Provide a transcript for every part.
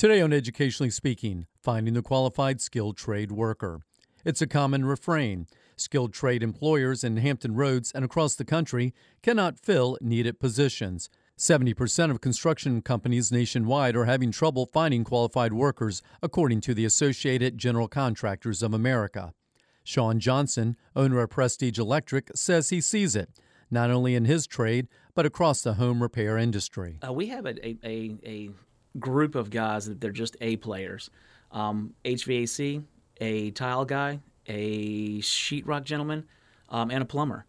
Today on Educationally Speaking, finding the qualified skilled trade worker. It's a common refrain. Skilled trade employers in Hampton Roads and across the country cannot fill needed positions. 70% of construction companies nationwide are having trouble finding qualified workers, according to the Associated General Contractors of America. Shawn Johnson, owner of Prestige Electric, says he sees it, not only in his trade, but across the home repair industry. Uh, we have a, a, a, group of guys that they're just A players um, HVAC, a tile guy, a sheetrock gentleman, um, and a plumber.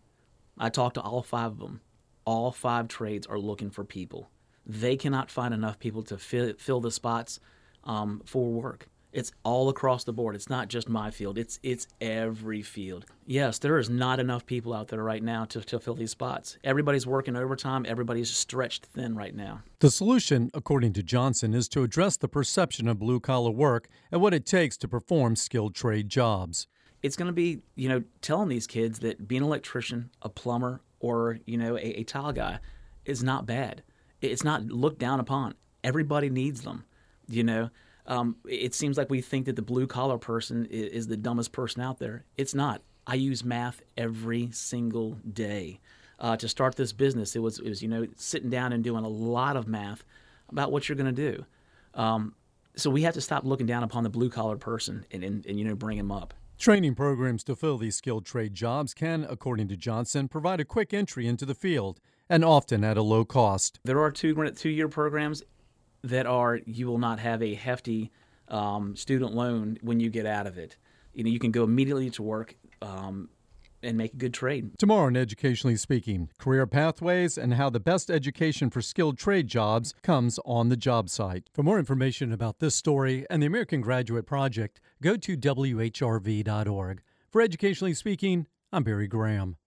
I talked to all five of them. All five trades are looking for people. They cannot find enough people to fill, fill the spots um, for work. It's all across the board. It's not just my field. It's it's every field. Yes, there is not enough people out there right now to, to fill these spots. Everybody's working overtime. Everybody's stretched thin right now. The solution, according to Johnson, is to address the perception of blue collar work and what it takes to perform skilled trade jobs. It's going to be, you know, telling these kids that being an electrician, a plumber, or you know, a, a tile guy is not bad. It's not looked down upon. Everybody needs them. You know um, it seems like we think that the blue collar person is, is, the dumbest person out there. It's not. I use math every single day. Uh, to start this business, it was, it was you know sitting down and doing a lot of math about what you're going to do. Um, so we have to stop looking down upon the blue collar person and, and, and you know bring him up. Training programs to fill these skilled trade jobs can, according to Johnson, provide a quick entry into the field and often at a low cost. There are two two year programs that are you will not have a hefty um, student loan when you get out of it. You know, you can go immediately to work um, and make a good trade. Tomorrow, in Educationally Speaking, career pathways and how the best education for skilled trade jobs comes on the job site. For more information about this story and the American Graduate Project, go to WHRV.org. For Educationally Speaking, I'm Barry Graham.